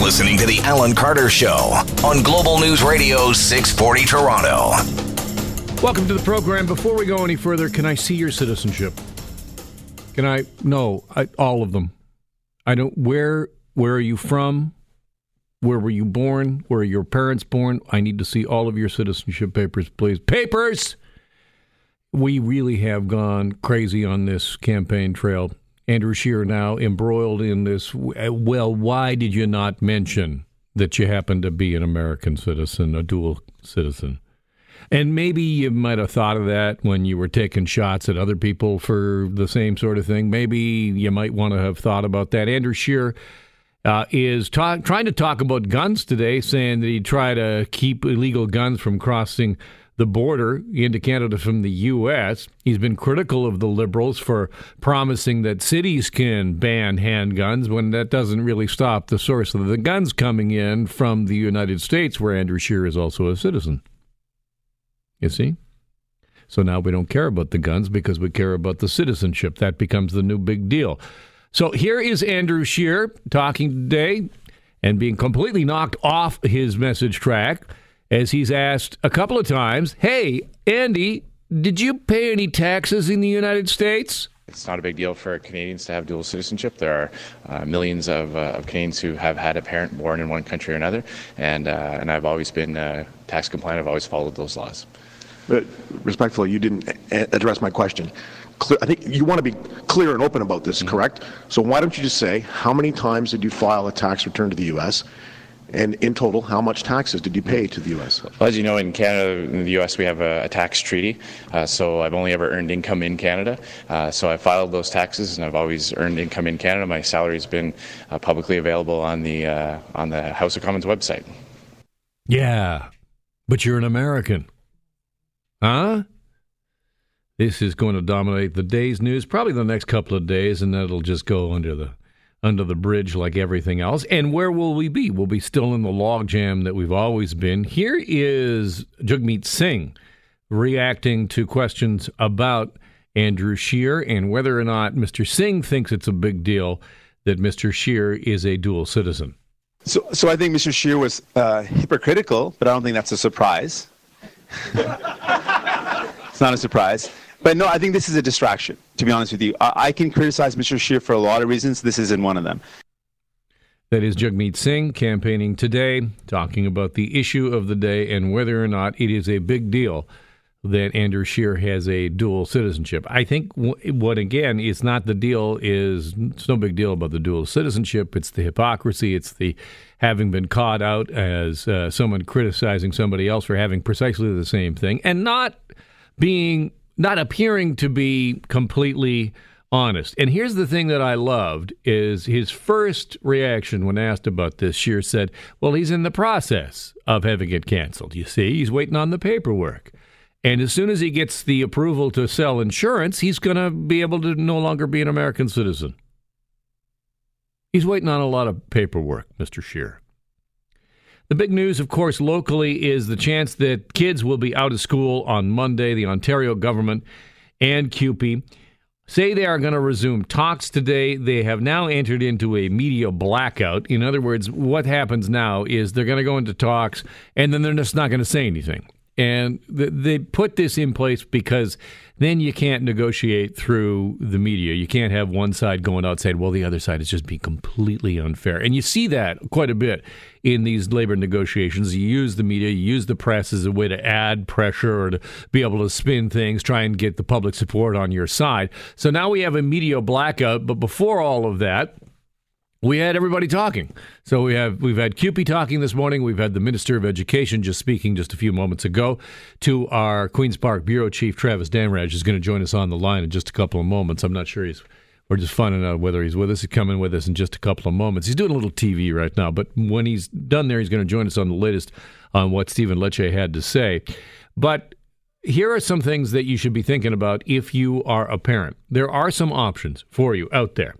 listening to The Alan Carter Show on Global News Radio 640 Toronto. Welcome to the program. Before we go any further, can I see your citizenship? Can I? No, I, all of them. I don't. Where Where are you from? Where were you born? Where are your parents born? I need to see all of your citizenship papers, please. Papers! We really have gone crazy on this campaign trail. Andrew Scheer now embroiled in this. Well, why did you not mention that you happen to be an American citizen, a dual citizen? And maybe you might have thought of that when you were taking shots at other people for the same sort of thing. Maybe you might want to have thought about that. Andrew Scheer uh, is talk, trying to talk about guns today, saying that he'd try to keep illegal guns from crossing the border into Canada from the U.S. He's been critical of the Liberals for promising that cities can ban handguns when that doesn't really stop the source of the guns coming in from the United States, where Andrew Scheer is also a citizen. You see? So now we don't care about the guns because we care about the citizenship. That becomes the new big deal. So here is Andrew Scheer talking today and being completely knocked off his message track as he's asked a couple of times, Hey, Andy, did you pay any taxes in the United States? It's not a big deal for Canadians to have dual citizenship. There are uh, millions of, uh, of, Canadians who have had a parent born in one country or another, and uh, and I've always been uh, tax compliant. I've always followed those laws. But respectfully, you didn't address my question. Clear, I think you want to be clear and open about this, mm-hmm. correct? So why don't you just say how many times did you file a tax return to the U.S. And in total, how much taxes did you pay to the U.S.? Well, as you know, in Canada, in the U.S., we have a, a tax treaty. Uh, so I've only ever earned income in Canada. Uh, so I filed those taxes, and I've always earned income in Canada. My salary has been uh, publicly available on the uh, on the House of Commons website. Yeah, but you're an American. Huh? This is going to dominate the day's news, probably the next couple of days, and then it'll just go under the under the bridge like everything else. And where will we be? We'll be still in the logjam that we've always been. Here is Jagmeet Singh reacting to questions about Andrew Scheer and whether or not Mr. Singh thinks it's a big deal that Mr. Scheer is a dual citizen. So, so I think Mr. Scheer was uh, hypocritical, but I don't think that's a surprise. it's not a surprise. But no, I think this is a distraction, to be honest with you. I, I can criticize Mr. Scheer for a lot of reasons. This isn't one of them. That is Jagmeet Singh campaigning today, talking about the issue of the day and whether or not it is a big deal that Andrew Scheer has a dual citizenship. I think what again is not the deal is it's no big deal about the dual citizenship. It's the hypocrisy. It's the having been caught out as uh, someone criticizing somebody else for having precisely the same thing and not being not appearing to be completely honest. And here's the thing that I loved is his first reaction when asked about this. Scheer said, "Well, he's in the process of having it canceled. You see, he's waiting on the paperwork." And as soon as he gets the approval to sell insurance, he's going to be able to no longer be an American citizen. He's waiting on a lot of paperwork, Mr. Scheer. The big news, of course, locally is the chance that kids will be out of school on Monday. The Ontario government and CUPE say they are going to resume talks today. They have now entered into a media blackout. In other words, what happens now is they're going to go into talks and then they're just not going to say anything. And they put this in place because then you can't negotiate through the media. You can't have one side going out saying, well, the other side is just being completely unfair. And you see that quite a bit in these labor negotiations. You use the media, you use the press as a way to add pressure or to be able to spin things, try and get the public support on your side. So now we have a media blackout. But before all of that, we had everybody talking. So we have we've had CUPE talking this morning. We've had the Minister of Education just speaking just a few moments ago. To our Queens Park Bureau Chief Travis Dhanraj is going to join us on the line in just a couple of moments. I'm not sure he's. We're just finding out whether he's with us. He's coming with us in just a couple of moments. He's doing a little TV right now, but when he's done there, he's going to join us on the latest on what Stephen Lecce had to say. But here are some things that you should be thinking about if you are a parent. There are some options for you out there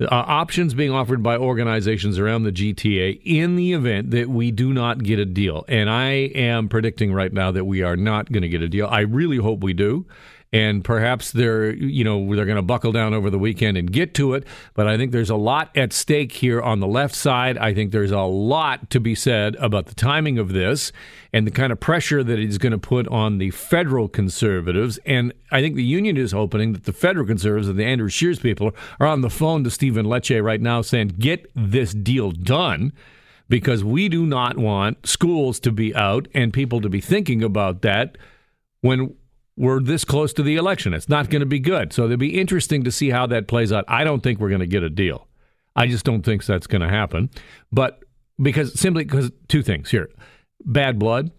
uh, options being offered by organizations around the GTA in the event that we do not get a deal. And I am predicting right now that we are not going to get a deal. I really hope we do. And perhaps they're you know they're going to buckle down over the weekend and get to it. But i think there's a lot at stake here on the left side. I think there's a lot to be said about the timing of this and the kind of pressure that it's going to put on the federal conservatives. And i think the union is hoping that the federal conservatives and the andrew Scheer's people are on the phone to stephen lecce right now saying get this deal done because we do not want schools to be out and people to be thinking about that when we're this close to the election. It's not going to be good. So it'll be interesting to see how that plays out. I don't think we're going to get a deal. I just don't think that's going to happen. But because simply because two things here bad blood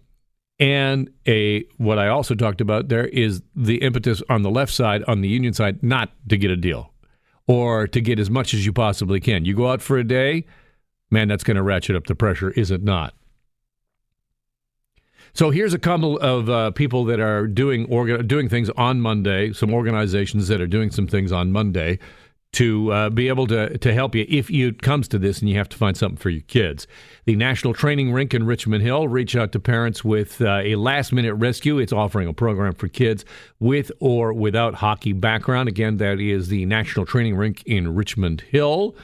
and a what I also talked about there is the impetus on the left side, on the union side, not to get a deal or to get as much as you possibly can. You go out for a day, man, that's going to ratchet up the pressure, is it not? So here's a couple of uh, people that are doing orga- doing things on Monday. Some organizations that are doing some things on Monday to uh, be able to to help you if it comes to this and you have to find something for your kids. The National Training Rink in Richmond Hill reach out to parents with uh, a last minute rescue. It's offering a program for kids with or without hockey background. Again, that is the National Training Rink in Richmond Hill.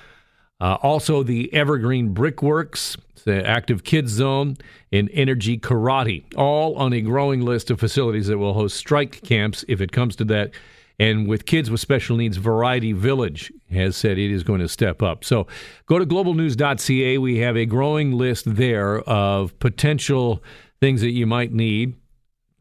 Uh, also, the Evergreen Brickworks, the Active Kids Zone, and Energy Karate, all on a growing list of facilities that will host strike camps if it comes to that. And with kids with special needs, Variety Village has said it is going to step up. So go to globalnews.ca. We have a growing list there of potential things that you might need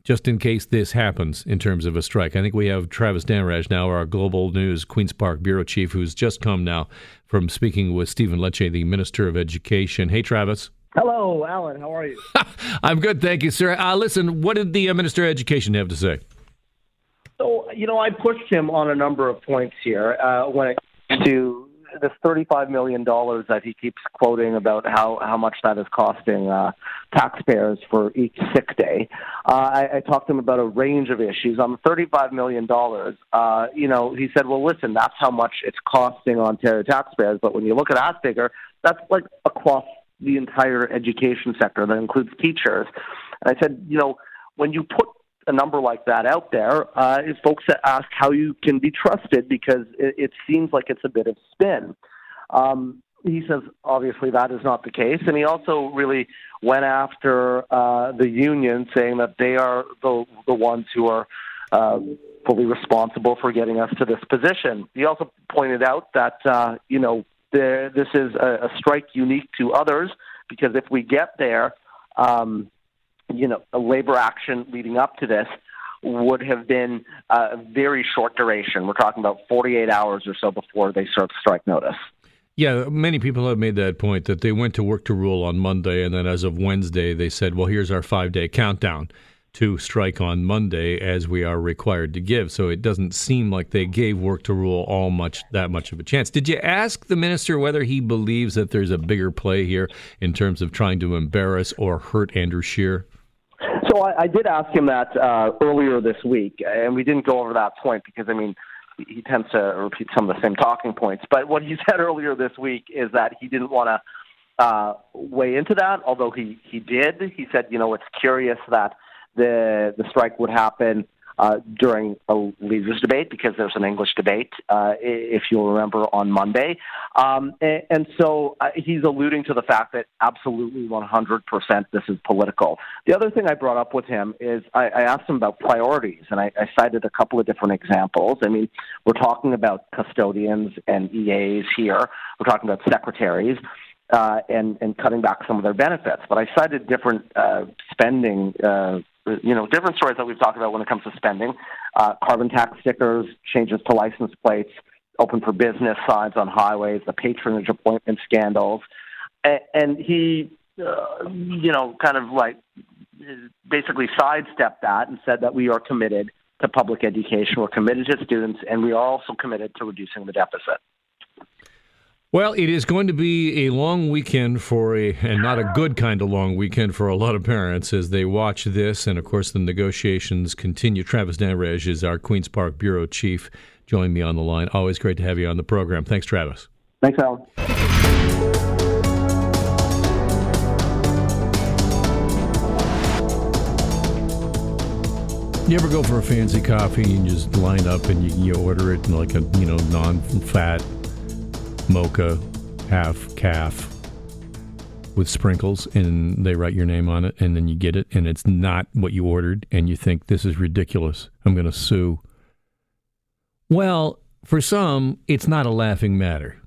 just in case this happens in terms of a strike. I think we have Travis Dhanraj now, our Global News Queen's Park Bureau Chief, who's just come now from speaking with Stephen Lecce, the Minister of Education. Hey, Travis. Hello, Alan. How are you? I'm good, thank you, sir. Uh, listen, what did the uh, Minister of Education have to say? So, you know, I pushed him on a number of points here uh, when it comes to this $35 million that he keeps quoting about how, how much that is costing uh, taxpayers for each sick day. Uh, I, I talked to him about a range of issues. On the $35 million, uh, you know, he said, well, listen, that's how much it's costing Ontario taxpayers. But when you look at that figure, that's like across the entire education sector. That includes teachers. And I said, you know, when you put a number like that out there uh, is folks that ask how you can be trusted because it, it seems like it's a bit of spin. Um, he says obviously that is not the case, and he also really went after uh, the union, saying that they are the the ones who are uh, fully responsible for getting us to this position. He also pointed out that uh, you know there, this is a, a strike unique to others because if we get there. Um, you know, a labor action leading up to this would have been a very short duration. We're talking about 48 hours or so before they served strike notice. Yeah, many people have made that point that they went to work to rule on Monday, and then as of Wednesday, they said, well, here's our five day countdown to strike on Monday as we are required to give. So it doesn't seem like they gave work to rule all much that much of a chance. Did you ask the minister whether he believes that there's a bigger play here in terms of trying to embarrass or hurt Andrew Scheer? So I, I did ask him that uh, earlier this week, and we didn't go over that point because I mean he tends to repeat some of the same talking points. But what he said earlier this week is that he didn't want to uh, weigh into that, although he he did. He said, you know, it's curious that the the strike would happen uh, during a leaders debate because there's an English debate, uh, if you'll remember, on Monday. Um, and, and, so uh, he's alluding to the fact that absolutely 100% this is political. The other thing I brought up with him is I, I asked him about priorities, and I, I cited a couple of different examples. I mean, we're talking about custodians and EAs here, we're talking about secretaries. Uh, and and cutting back some of their benefits. But I cited different uh, spending you know, different stories that we've talked about when it comes to spending. Uh, carbon tax stickers, changes to license plates, open for business signs on highways, the patronage appointment scandals. And, and he, uh, you know, kind of like basically sidestepped that and said that we are committed to public education, we're committed to students, and we are also committed to reducing the deficit. Well, it is going to be a long weekend for a, and not a good kind of long weekend for a lot of parents as they watch this. And of course, the negotiations continue. Travis Dhanraj is our Queen's Park Bureau Chief. Join me on the line. Always great to have you on the program. Thanks, Travis. Thanks, Alan. You ever go for a fancy coffee and you just line up and you, you order it in like a you know non-fat mocha, half calf with sprinkles, and they write your name on it, and then you get it, and it's not what you ordered, and you think this is ridiculous. I'm going to sue. Well, for some, it's not a laughing matter,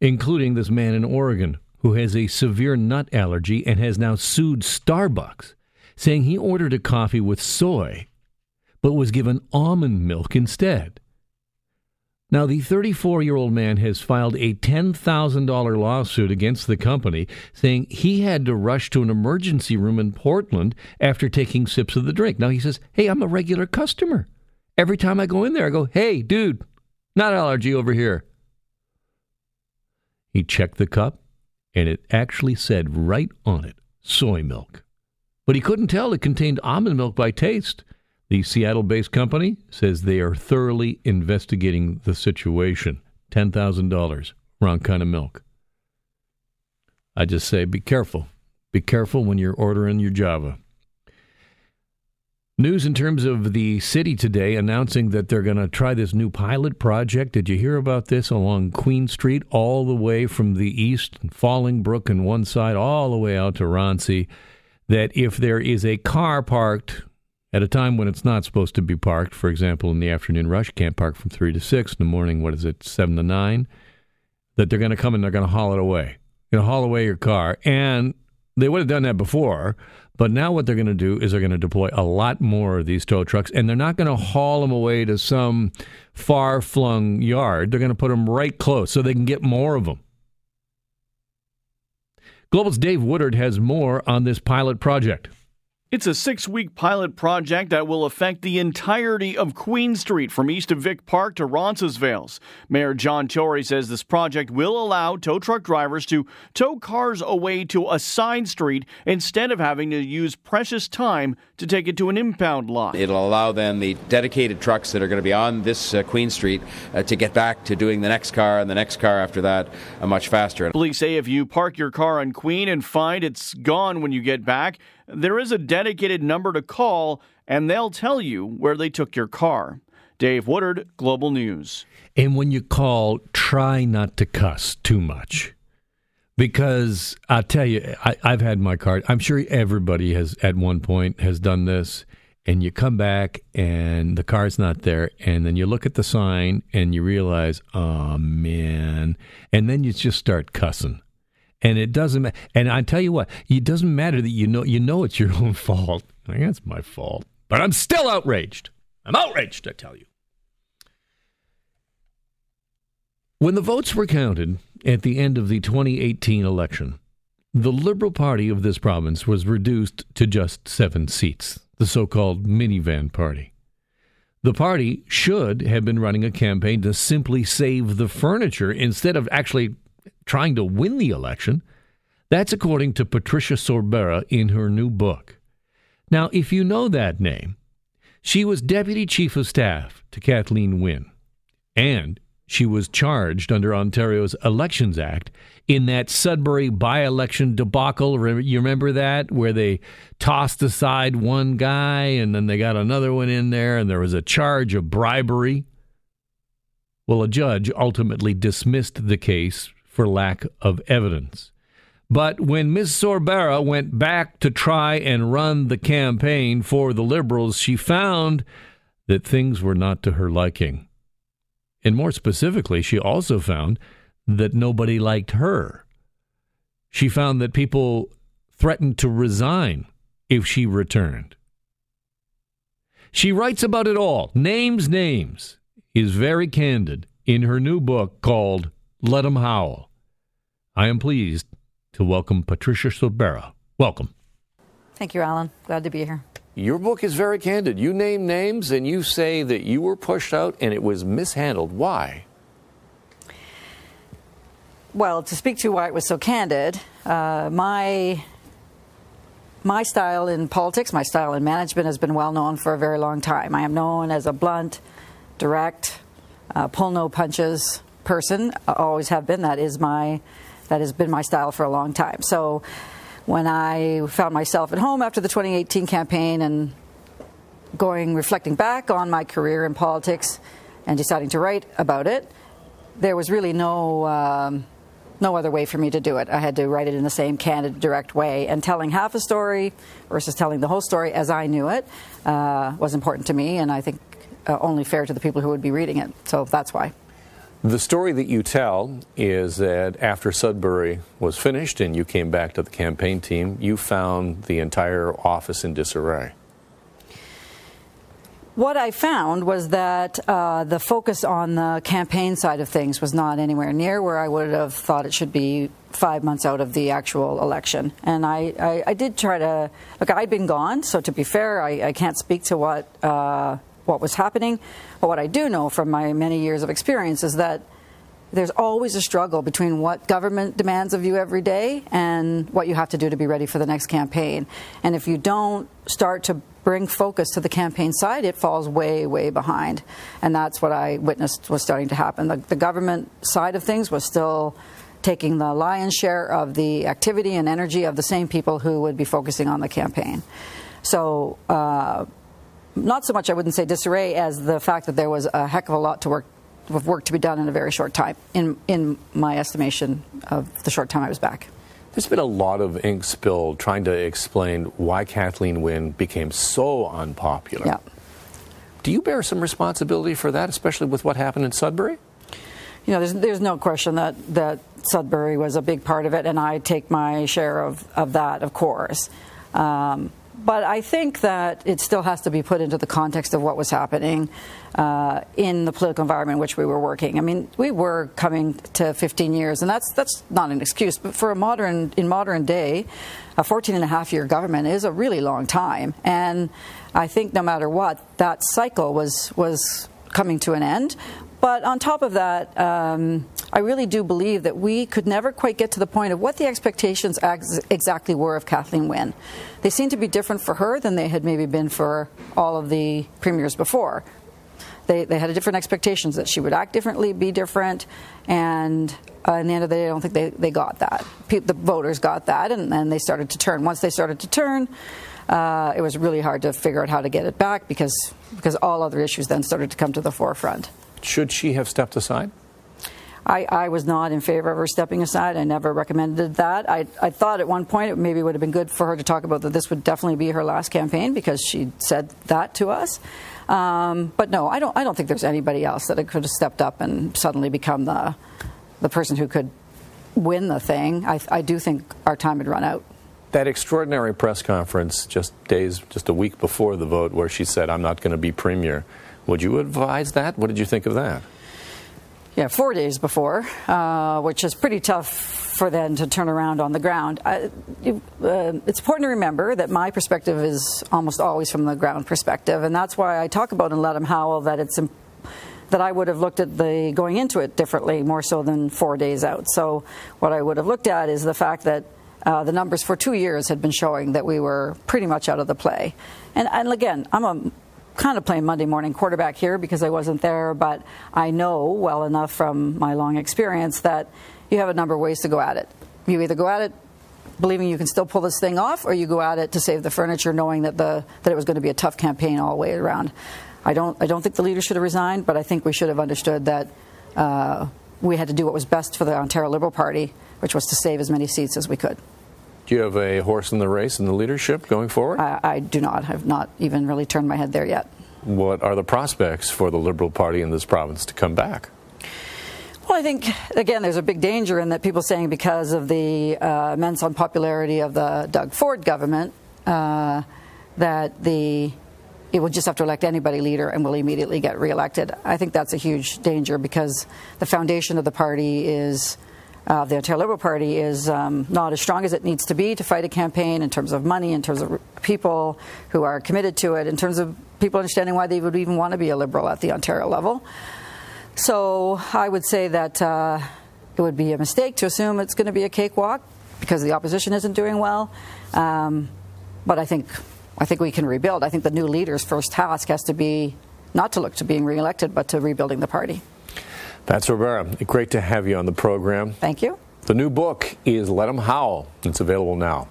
including this man in Oregon who has a severe nut allergy and has now sued Starbucks, saying he ordered a coffee with soy but was given almond milk instead. Now, the 34 year old man has filed a $10,000 lawsuit against the company, saying he had to rush to an emergency room in Portland after taking sips of the drink. Now, he says, Hey, I'm a regular customer. Every time I go in there, I go, Hey, dude, not allergy over here. He checked the cup, and it actually said right on it soy milk. But he couldn't tell it contained almond milk by taste. The Seattle based company says they are thoroughly investigating the situation. $10,000, wrong kind of milk. I just say be careful. Be careful when you're ordering your Java. News in terms of the city today announcing that they're going to try this new pilot project. Did you hear about this along Queen Street, all the way from the east, Fallingbrook on one side, all the way out to Roncy? That if there is a car parked at a time when it's not supposed to be parked. For example, in the afternoon rush, can't park from 3 to 6. In the morning, what is it, 7 to 9? That they're going to come and they're going to haul it away. You're going to haul away your car. And they would have done that before, but now what they're going to do is they're going to deploy a lot more of these tow trucks, and they're not going to haul them away to some far flung yard. They're going to put them right close so they can get more of them. Global's Dave Woodard has more on this pilot project. It's a six week pilot project that will affect the entirety of Queen Street from east of Vic Park to Roncesvalles. Mayor John Tory says this project will allow tow truck drivers to tow cars away to a side street instead of having to use precious time to take it to an impound lot. It'll allow then the dedicated trucks that are going to be on this uh, Queen Street uh, to get back to doing the next car and the next car after that uh, much faster. Police say if you park your car on Queen and find it's gone when you get back, there is a dedicated number to call, and they'll tell you where they took your car. Dave Woodard, Global News. And when you call, try not to cuss too much. Because I'll tell you, I, have had my car. I'm sure everybody has at one point has done this. And you come back and the car's not there. And then you look at the sign and you realize, oh man. And then you just start cussing and it doesn't. Matter. And I tell you what, it doesn't matter that you know you know it's your own fault. Like, That's my fault, but I'm still outraged. I'm outraged. I tell you. When the votes were counted at the end of the 2018 election, the Liberal Party of this province was reduced to just seven seats, the so called minivan party. The party should have been running a campaign to simply save the furniture instead of actually trying to win the election. That's according to Patricia Sorbara in her new book. Now, if you know that name, she was deputy chief of staff to Kathleen Wynne, and she was charged under Ontario's Elections Act in that Sudbury by election debacle. You remember that, where they tossed aside one guy and then they got another one in there, and there was a charge of bribery? Well, a judge ultimately dismissed the case for lack of evidence. But when Ms. Sorbara went back to try and run the campaign for the Liberals, she found that things were not to her liking. And more specifically, she also found that nobody liked her. She found that people threatened to resign if she returned. She writes about it all, names, names, is very candid in her new book called Let 'em Howl. I am pleased to welcome Patricia Sorbara. Welcome. Thank you, Alan. Glad to be here. Your book is very candid. You name names and you say that you were pushed out and it was mishandled. Why? Well, to speak to why it was so candid, uh, my my style in politics, my style in management has been well known for a very long time. I am known as a blunt, direct, uh, pull no punches person. Always have been. That is my that has been my style for a long time. So when I found myself at home after the 2018 campaign and going, reflecting back on my career in politics and deciding to write about it, there was really no. Um, no other way for me to do it. I had to write it in the same candid, direct way. And telling half a story versus telling the whole story as I knew it uh, was important to me, and I think uh, only fair to the people who would be reading it. So that's why. The story that you tell is that after Sudbury was finished and you came back to the campaign team, you found the entire office in disarray. What I found was that uh, the focus on the campaign side of things was not anywhere near where I would have thought it should be five months out of the actual election. And I, I, I did try to look. I'd been gone, so to be fair, I, I can't speak to what uh, what was happening. But what I do know from my many years of experience is that there's always a struggle between what government demands of you every day and what you have to do to be ready for the next campaign. And if you don't start to bring focus to the campaign side, it falls way, way behind. And that's what I witnessed was starting to happen. The, the government side of things was still taking the lion's share of the activity and energy of the same people who would be focusing on the campaign. So, uh, not so much, I wouldn't say disarray, as the fact that there was a heck of a lot to work of work to be done in a very short time, in in my estimation of the short time I was back. There's been a lot of ink spilled trying to explain why Kathleen Wynne became so unpopular. Yeah. Do you bear some responsibility for that, especially with what happened in Sudbury? You know, there's, there's no question that, that Sudbury was a big part of it, and I take my share of, of that, of course. Um, but I think that it still has to be put into the context of what was happening uh, in the political environment in which we were working. I mean, we were coming to 15 years, and that's that's not an excuse, but for a modern in modern day, a 14 and a half year government is a really long time, and I think no matter what, that cycle was was coming to an end. But on top of that, um, I really do believe that we could never quite get to the point of what the expectations ex- exactly were of Kathleen Wynne. They seem to be different for her than they had maybe been for all of the premiers before. They, they had different expectations that she would act differently, be different, and uh, in the end of the day, I don't think they, they got that. Pe- the voters got that, and then they started to turn. Once they started to turn, uh, it was really hard to figure out how to get it back because because all other issues then started to come to the forefront. Should she have stepped aside? I, I, was not in favor of her stepping aside. I never recommended that. I, I thought at one point it maybe would have been good for her to talk about that this would definitely be her last campaign because she said that to us. Um, but no, I don't. I don't think there's anybody else that could have stepped up and suddenly become the the person who could win the thing. I, I do think our time had run out. That extraordinary press conference just days, just a week before the vote, where she said, "I'm not going to be premier." Would you advise that? What did you think of that? Yeah, four days before, uh, which is pretty tough for them to turn around on the ground. I, uh, it's important to remember that my perspective is almost always from the ground perspective, and that's why I talk about in Let 'em Howl that it's that I would have looked at the going into it differently, more so than four days out. So, what I would have looked at is the fact that uh, the numbers for two years had been showing that we were pretty much out of the play. And, and again, I'm a kind of playing Monday morning quarterback here because I wasn't there, but I know well enough from my long experience that you have a number of ways to go at it. You either go at it believing you can still pull this thing off, or you go at it to save the furniture, knowing that the that it was going to be a tough campaign all the way around. I don't I don't think the leader should have resigned, but I think we should have understood that uh, we had to do what was best for the Ontario Liberal Party, which was to save as many seats as we could. Do you have a horse in the race in the leadership going forward? I, I do not. I've not even really turned my head there yet. What are the prospects for the Liberal Party in this province to come back? Well, I think, again, there's a big danger in that people saying because of the uh, immense unpopularity of the Doug Ford government, uh, that the it will just have to elect anybody leader and will immediately get reelected. I think that's a huge danger because the foundation of the party is uh, the Ontario Liberal Party is um, not as strong as it needs to be to fight a campaign in terms of money, in terms of people who are committed to it, in terms of people understanding why they would even want to be a Liberal at the Ontario level. So I would say that uh, it would be a mistake to assume it's going to be a cakewalk because the opposition isn't doing well. Um, but I think I think we can rebuild. I think the new leader's first task has to be not to look to being reelected, but to rebuilding the party. Pat Sorbara, great to have you on the program. Thank you. The new book is Let 'em Howl. It's available now.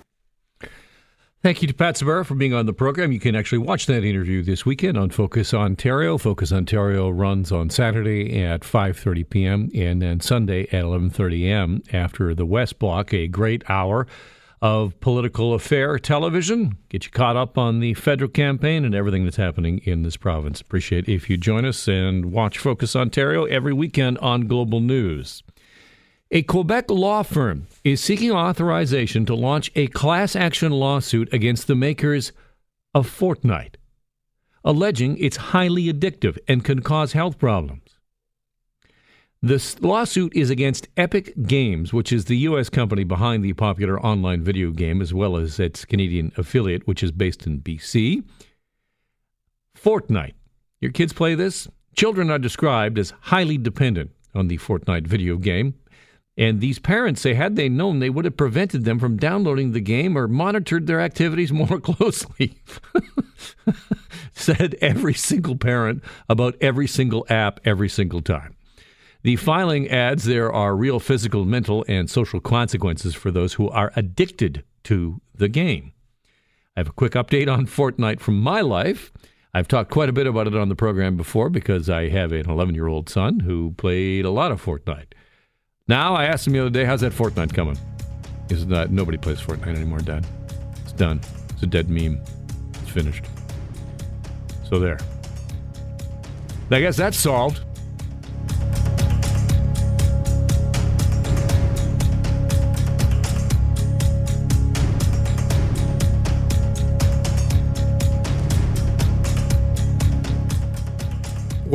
Thank you to Pat Sorbara for being on the program. You can actually watch that interview this weekend on Focus Ontario. Focus Ontario runs on Saturday at 5:30 p.m. and then Sunday at 11:30 a.m. after the West Block, a great hour of political affair television. Get you caught up on the federal campaign and everything that's happening in this province. Appreciate if you join us and watch Focus Ontario every weekend on Global News. A Quebec law firm is seeking authorization to launch a class action lawsuit against the makers of Fortnite, alleging it's highly addictive and can cause health problems. This lawsuit is against Epic Games, which is the U.S. company behind the popular online video game, as well as its Canadian affiliate, which is based in BC. Fortnite. Your kids play this? Children are described as highly dependent on the Fortnite video game. And these parents say, had they known, they would have prevented them from downloading the game or monitored their activities more closely. Said every single parent about every single app every single time. The filing adds there are real physical, mental, and social consequences for those who are addicted to the game. I have a quick update on Fortnite from my life. I've talked quite a bit about it on the program before because I have an 11 year old son who played a lot of Fortnite. Now, I asked him the other day, how's that Fortnite coming? Said, uh, nobody plays Fortnite anymore, Dad. It's done. It's a dead meme. It's finished. So there. I guess that's solved.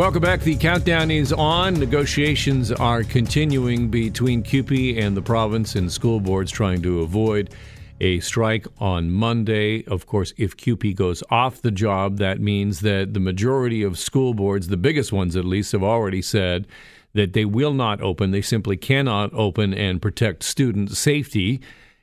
Welcome back. The countdown is on. Negotiations are continuing between CUPE and the province and school boards trying to avoid a strike on Monday. Of course, if CUPE goes off the job, that means that the majority of school boards, the biggest ones at least, have already said that they will not open. They simply cannot open and protect student safety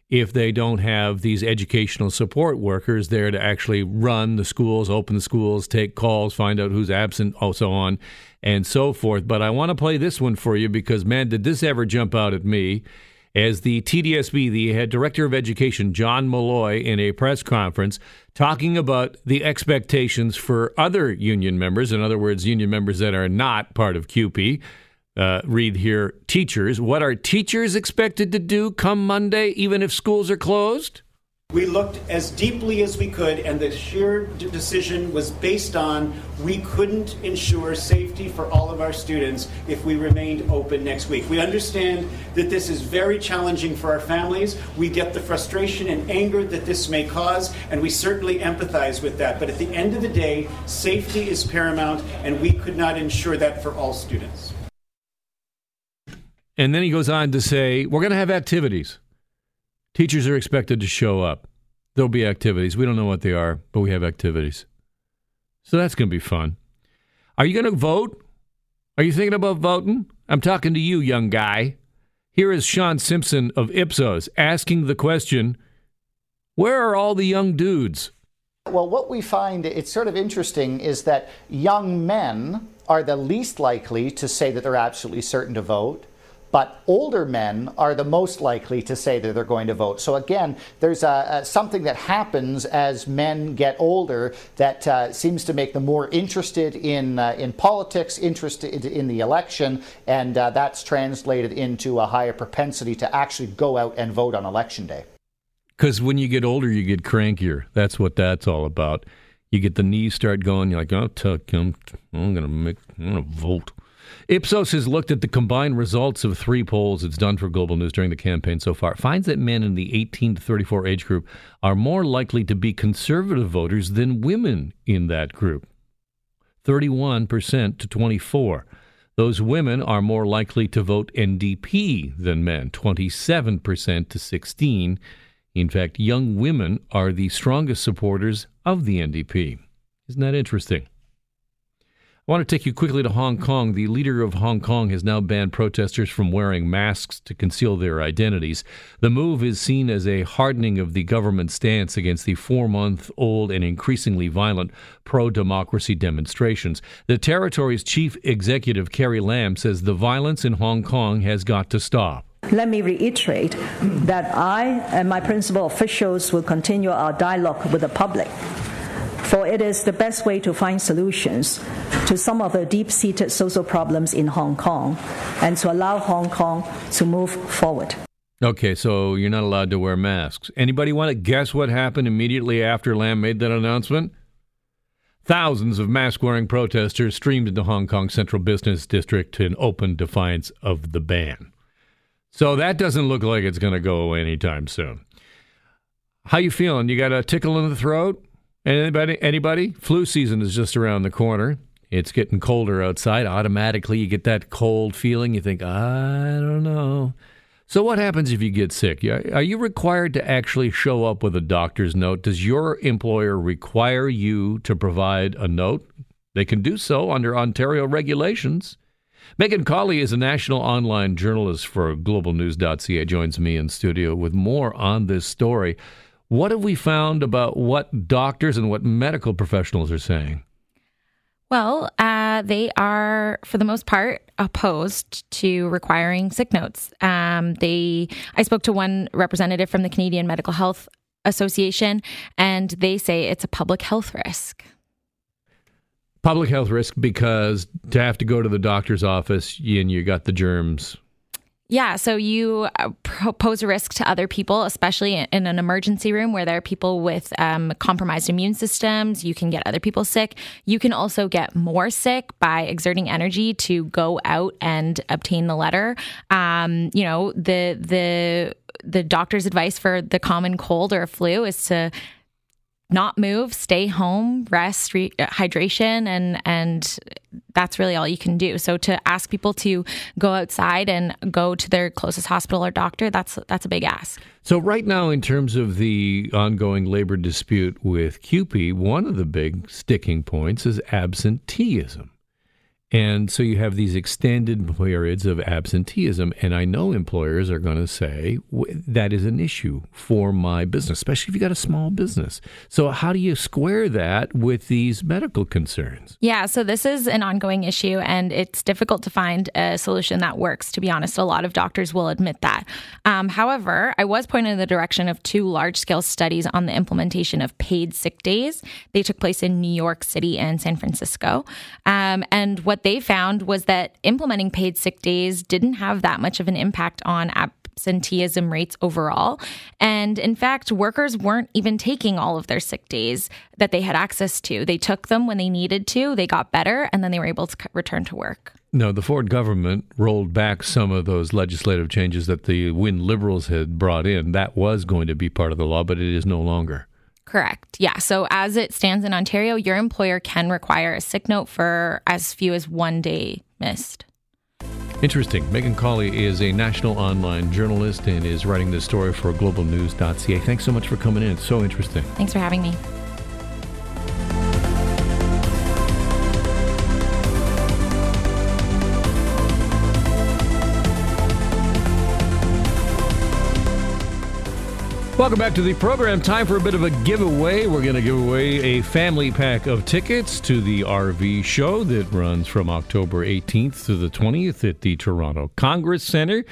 if they don't have these educational support workers there to actually run the schools, open the schools, take calls, find out who's absent, oh, so on and so forth. But I want to play this one for you because, man, did this ever jump out at me? As the TDSB, the head director of education, John Malloy, in a press conference, talking about the expectations for other union members, in other words, union members that are not part of CUPE, uh, read here teachers. What are teachers expected to do come Monday, even if schools are closed? We looked as deeply as we could, and the sheer decision was based on we couldn't ensure safety for all of our students if we remained open next week. We understand that this is very challenging for our families. We get the frustration and anger that this may cause, and we certainly empathize with that. But at the end of the day, safety is paramount, and we could not ensure that for all students. And then he goes on to say, We're going to have activities. Teachers are expected to show up. There'll be activities. We don't know what they are, but we have activities. So that's going to be fun. Are you going to vote? Are you thinking about voting? I'm talking to you, young guy. Here is Sean Simpson of Ipsos asking the question Where are all the young dudes? Well, what we find, it's sort of interesting, is that young men are the least likely to say that they're absolutely certain to vote but older men are the most likely to say that they're going to vote. So again, there's a, a, something that happens as men get older that uh, seems to make them more interested in uh, in politics, interested in the election, and uh, that's translated into a higher propensity to actually go out and vote on election day. Because when you get older, you get crankier. That's what that's all about. You get the knees start going. You're like, oh, I'm, I'm going to make, I'm to vote. Ipsos has looked at the combined results of three polls it's done for Global News during the campaign so far. It finds that men in the 18 to 34 age group are more likely to be conservative voters than women in that group. 31% to 24. Those women are more likely to vote NDP than men, 27% to 16. In fact, young women are the strongest supporters of the NDP. Isn't that interesting? I want to take you quickly to Hong Kong. The leader of Hong Kong has now banned protesters from wearing masks to conceal their identities. The move is seen as a hardening of the government's stance against the four month old and increasingly violent pro democracy demonstrations. The territory's chief executive, Carrie Lam, says the violence in Hong Kong has got to stop. Let me reiterate that I and my principal officials will continue our dialogue with the public, for it is the best way to find solutions to some of the deep seated social problems in Hong Kong and to allow Hong Kong to move forward. Okay, so you're not allowed to wear masks. Anybody want to guess what happened immediately after Lam made that announcement? Thousands of mask wearing protesters streamed into Hong Kong Central Business District in open defiance of the ban. So that doesn't look like it's going to go away anytime soon. How you feeling? You got a tickle in the throat? Anybody? Anybody? Flu season is just around the corner. It's getting colder outside. Automatically, you get that cold feeling. You think, I don't know. So, what happens if you get sick? Are you required to actually show up with a doctor's note? Does your employer require you to provide a note? They can do so under Ontario regulations. Megan Cawley is a national online journalist for globalnews.ca. Joins me in studio with more on this story. What have we found about what doctors and what medical professionals are saying? Well, uh, they are, for the most part, opposed to requiring sick notes. Um, they, I spoke to one representative from the Canadian Medical Health Association, and they say it's a public health risk. Public health risk because to have to go to the doctor's office and you got the germs yeah, so you uh, pose a risk to other people, especially in an emergency room where there are people with um, compromised immune systems. You can get other people sick. You can also get more sick by exerting energy to go out and obtain the letter. Um, you know, the the the doctor's advice for the common cold or flu is to not move, stay home, rest, re- uh, hydration, and and that's really all you can do. So to ask people to go outside and go to their closest hospital or doctor, that's that's a big ask. So right now, in terms of the ongoing labor dispute with CUPE, one of the big sticking points is absenteeism. And so you have these extended periods of absenteeism. And I know employers are going to say that is an issue for my business, especially if you've got a small business. So, how do you square that with these medical concerns? Yeah, so this is an ongoing issue, and it's difficult to find a solution that works, to be honest. A lot of doctors will admit that. Um, however, I was pointed in the direction of two large scale studies on the implementation of paid sick days. They took place in New York City and San Francisco. Um, and what what they found was that implementing paid sick days didn't have that much of an impact on absenteeism rates overall. And in fact, workers weren't even taking all of their sick days that they had access to. They took them when they needed to, they got better, and then they were able to return to work. No, the Ford government rolled back some of those legislative changes that the Wynne Liberals had brought in. That was going to be part of the law, but it is no longer. Correct. Yeah. So as it stands in Ontario, your employer can require a sick note for as few as one day missed. Interesting. Megan Cawley is a national online journalist and is writing this story for globalnews.ca. Thanks so much for coming in. It's so interesting. Thanks for having me. Welcome back to the program. Time for a bit of a giveaway. We're going to give away a family pack of tickets to the RV show that runs from October 18th to the 20th at the Toronto Congress Center.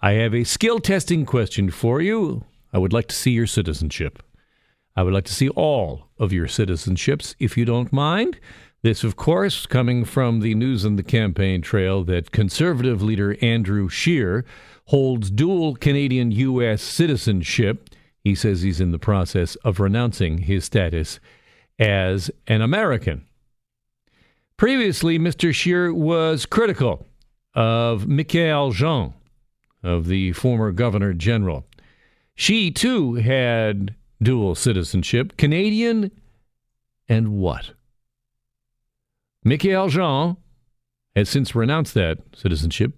I have a skill testing question for you. I would like to see your citizenship. I would like to see all of your citizenships, if you don't mind. This, of course, coming from the news and the campaign trail that conservative leader Andrew Scheer holds dual Canadian U.S. citizenship he says he's in the process of renouncing his status as an American. Previously, Mr. Scheer was critical of Michaëlle Jean, of the former governor general. She, too, had dual citizenship, Canadian and what? Michaëlle Jean has since renounced that citizenship,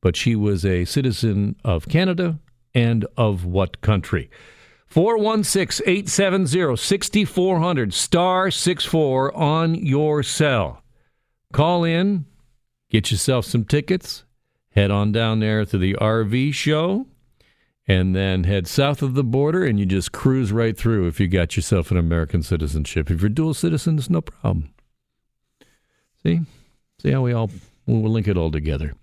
but she was a citizen of Canada and of what country? 416 870 6400, star 64 on your cell. Call in, get yourself some tickets, head on down there to the RV show, and then head south of the border and you just cruise right through if you got yourself an American citizenship. If you're dual citizens, no problem. See? See how we all We'll link it all together.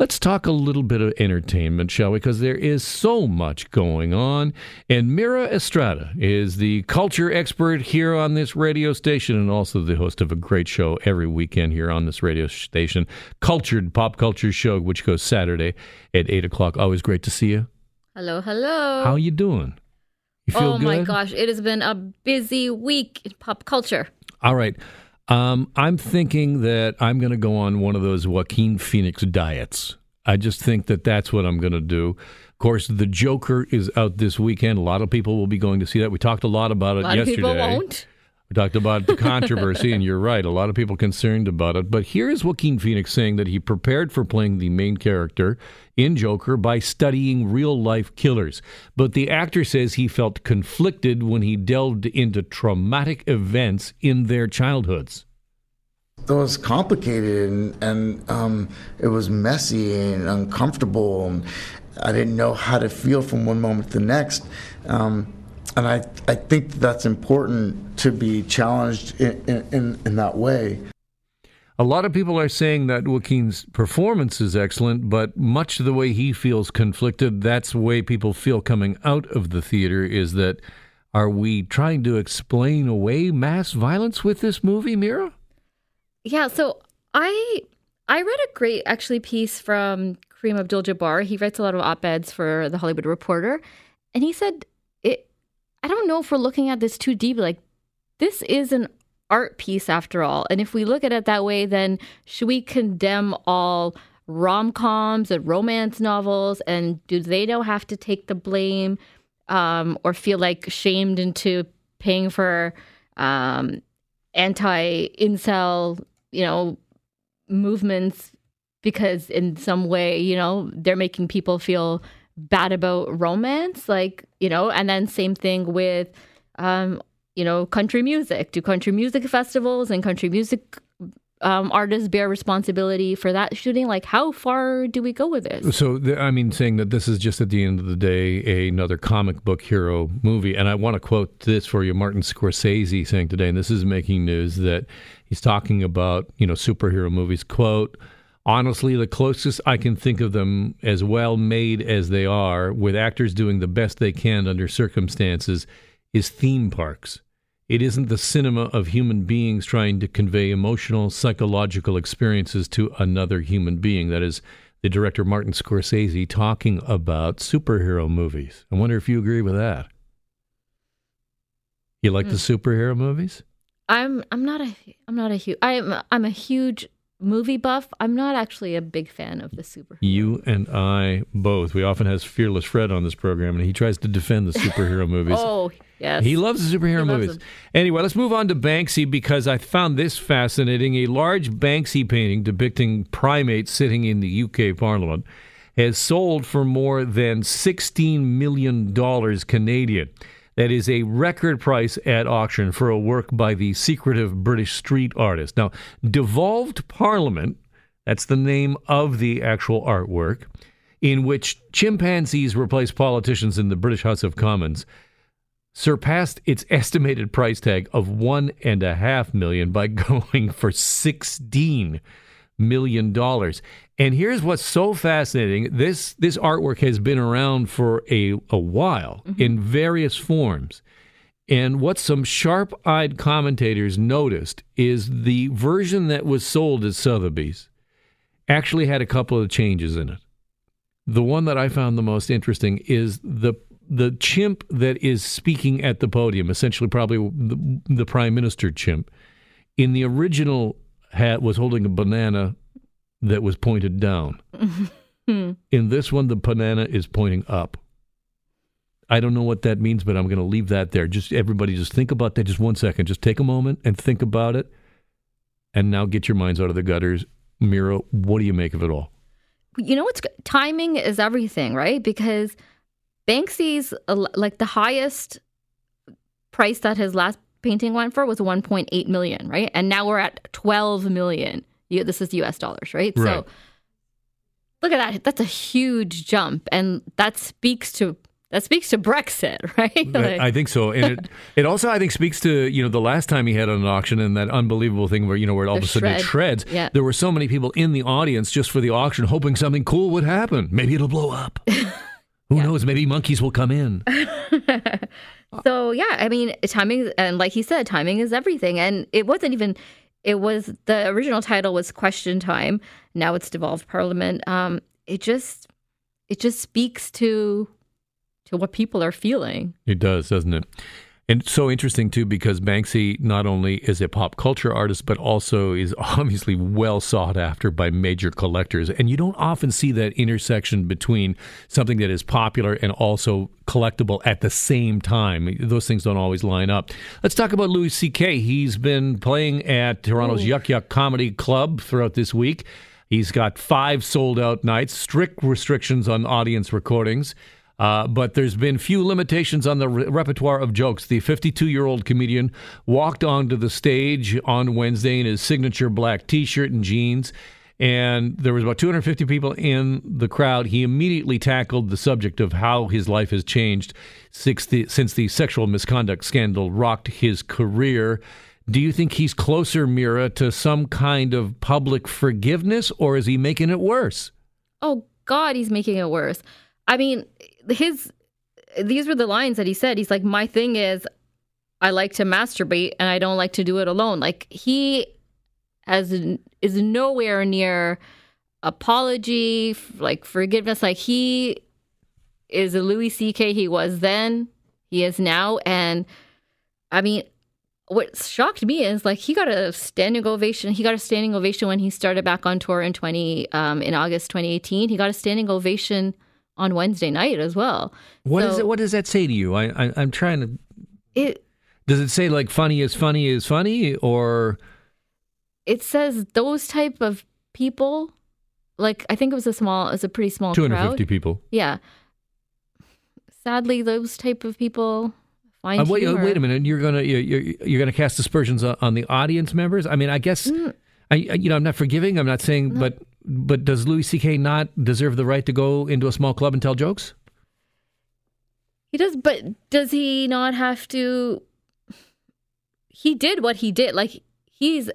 Let's talk a little bit of entertainment, shall we? Because there is so much going on. And Mira Estrada is the culture expert here on this radio station and also the host of a great show every weekend here on this radio station, Cultured Pop Culture Show, which goes Saturday at 8 o'clock. Always great to see you. Hello, hello. How are you doing? You feel good? oh my gosh, it has been a busy week in pop culture. All right. Um, I'm thinking that I'm going to go on one of those Joaquin Phoenix diets. I just think that that's what I'm going to do. Of course, The Joker is out this weekend. A lot of people will be going to see that. We talked a lot about it A lot yesterday. of people won't. Talked about the controversy, and you're right. A lot of people concerned about it. But here's what Joaquin Phoenix saying that he prepared for playing the main character in Joker by studying real life killers. But the actor says he felt conflicted when he delved into traumatic events in their childhoods. It was complicated and, and um, it was messy and uncomfortable. And I didn't know how to feel from one moment to the next. Um, and I, I think that's important to be challenged in, in, in that way. A lot of people are saying that Joaquin's performance is excellent, but much the way he feels conflicted, that's the way people feel coming out of the theater is that are we trying to explain away mass violence with this movie, Mira? Yeah, so I I read a great actually piece from Kareem Abdul-Jabbar. He writes a lot of op-eds for the Hollywood Reporter, and he said it I don't know if we're looking at this too deep like this is an art piece after all. And if we look at it that way, then should we condemn all rom coms and romance novels? And do they now have to take the blame um, or feel like shamed into paying for um, anti incel, you know, movements because in some way, you know, they're making people feel bad about romance? Like, you know, and then same thing with, um, you know, country music. Do country music festivals and country music um, artists bear responsibility for that shooting? Like, how far do we go with this? So, th- I mean, saying that this is just at the end of the day another comic book hero movie. And I want to quote this for you Martin Scorsese saying today, and this is making news, that he's talking about, you know, superhero movies. Quote, honestly, the closest I can think of them as well made as they are, with actors doing the best they can under circumstances, is theme parks. It isn't the cinema of human beings trying to convey emotional, psychological experiences to another human being. That is the director Martin Scorsese talking about superhero movies. I wonder if you agree with that. You like the hmm. superhero movies? I'm I'm not a I'm not a huge I'm I'm a huge movie buff. I'm not actually a big fan of the superhero. You and I both. We often has Fearless Fred on this program, and he tries to defend the superhero movies. Oh yes, He loves the superhero loves movies. them. Anyway, let's move on to Banksy because I found this fascinating. A large Banksy painting depicting primates sitting in the UK Parliament has sold for more than $16 million Canadian. That is a record price at auction for a work by the secretive British street artist. Now, Devolved Parliament, that's the name of the actual artwork, in which chimpanzees replace politicians in the British House of Commons, surpassed its estimated price tag of one and a half million by going for sixteen million dollars. And here's what's so fascinating: this this artwork has been around for a a while mm-hmm. in various forms. And what some sharp-eyed commentators noticed is the version that was sold at Sotheby's actually had a couple of changes in it. The one that I found the most interesting is the the chimp that is speaking at the podium, essentially probably the, the prime minister chimp. In the original hat was holding a banana that was pointed down. In this one, the banana is pointing up. I don't know what that means, but I'm going to leave that there. Just everybody, just think about that. Just one second. Just take a moment and think about it. And now get your minds out of the gutters. Mira, what do you make of it all? you know what's timing is everything, right? Because Banksy's uh, like the highest price that his last painting went for was 1.8 million, right? And now we're at 12 million. You, this is US dollars, right? Right. So look at that. That's a huge jump and that speaks to that speaks to Brexit, right? Like, I think so, and it, it also I think speaks to you know the last time he had an auction and that unbelievable thing where you know where all of a sudden shred. it shreds. Yeah. There were so many people in the audience just for the auction, hoping something cool would happen. Maybe it'll blow up. Who yeah. knows? Maybe monkeys will come in. so yeah, I mean, timing and like he said, timing is everything, and it wasn't even. It was the original title was Question Time. Now it's Devolved Parliament. Um, it just it just speaks to to what people are feeling. It does, doesn't it? And so interesting too because Banksy not only is a pop culture artist but also is obviously well sought after by major collectors and you don't often see that intersection between something that is popular and also collectible at the same time. Those things don't always line up. Let's talk about Louis CK. He's been playing at Toronto's Ooh. Yuck Yuk Comedy Club throughout this week. He's got five sold out nights, strict restrictions on audience recordings. Uh, but there's been few limitations on the re- repertoire of jokes. The 52 year old comedian walked onto the stage on Wednesday in his signature black t shirt and jeans. And there was about 250 people in the crowd. He immediately tackled the subject of how his life has changed since the, since the sexual misconduct scandal rocked his career. Do you think he's closer, Mira, to some kind of public forgiveness, or is he making it worse? Oh, God, he's making it worse. I mean, his these were the lines that he said. He's like, my thing is, I like to masturbate and I don't like to do it alone. Like he has is nowhere near apology, like forgiveness. Like he is a Louis C.K. He was then, he is now, and I mean, what shocked me is like he got a standing ovation. He got a standing ovation when he started back on tour in twenty um, in August 2018. He got a standing ovation on Wednesday night as well. What so, is it? What does that say to you? I, I I'm trying to. It does it say like funny is funny is funny or? It says those type of people, like I think it was a small, it's a pretty small. Two hundred fifty people. Yeah. Sadly, those type of people. Find uh, wait, uh, wait a minute! You're gonna you're, you're gonna cast aspersions on the audience members. I mean, I guess mm. I you know I'm not forgiving. I'm not saying, no. but but does Louis C.K. not deserve the right to go into a small club and tell jokes? He does, but does he not have to? He did what he did. Like he's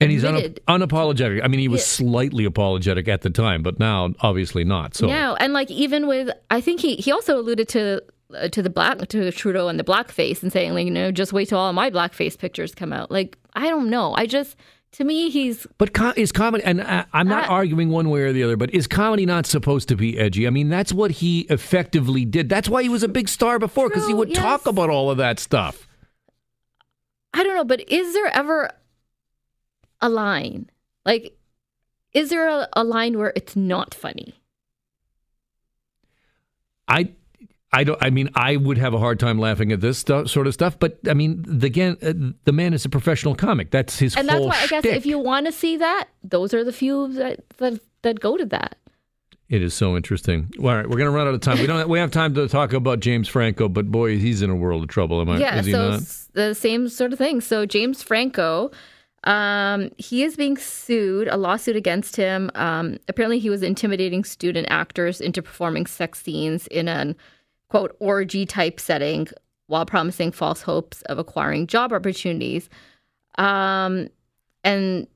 and he's un- unapologetic. I mean, he was yeah. slightly apologetic at the time, but now obviously not. So now, and like even with, I think he he also alluded to uh, to the black to Trudeau and the blackface and saying like you know just wait till all my blackface pictures come out. Like I don't know. I just to me, he's. But com- is comedy, and I, am not uh, arguing one way or the other, but is comedy not supposed to be edgy? I mean, that's what he effectively did. That's why he was a big star before, because he would yes. talk about all of that stuff. I don't know, but is there ever a line? Like, is there a, a line where it's not funny? I I don't. I mean, I would have a hard time laughing at this sort of stuff. But I mean, the, again, uh, the man is a professional comic. That's his. And that's why shtick. I guess if you want to see that, those are the few that, that that go to that. It is so interesting. All right, we're going to run out of time. We don't. We have time to talk about James Franco, but boy, he's in a world of trouble. Am I? Yeah. so the same sort of thing. So James Franco. Um, he is being sued, a lawsuit against him. Um, apparently, he was intimidating student actors into performing sex scenes in an quote, orgy type setting while promising false hopes of acquiring job opportunities. Um, and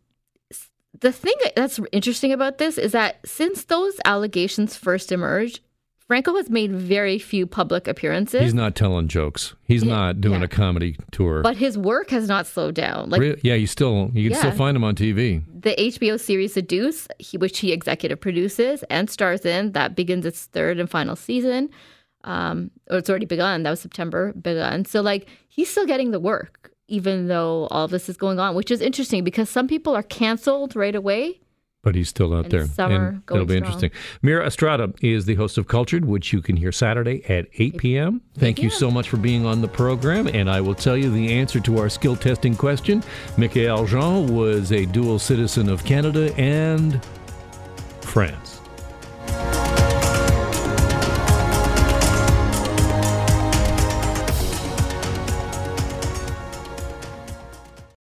the thing that's interesting about this is that since those allegations first emerged, Franco has made very few public appearances. He's not telling jokes. He's yeah, not doing yeah. a comedy tour. But his work has not slowed down. Like, yeah, you still you can yeah. still find him on TV. The HBO series The Deuce, he, which he executive produces and stars in, that begins its third and final season um, or it's already begun. That was September begun. So like he's still getting the work, even though all this is going on, which is interesting because some people are canceled right away. But he's still out there. and it'll be strong. interesting. Mira Estrada is the host of Cultured, which you can hear Saturday at 8 p.m. Thank you so much for being on the program. And I will tell you the answer to our skill testing question. Michaëlle Jean was a dual citizen of Canada and France.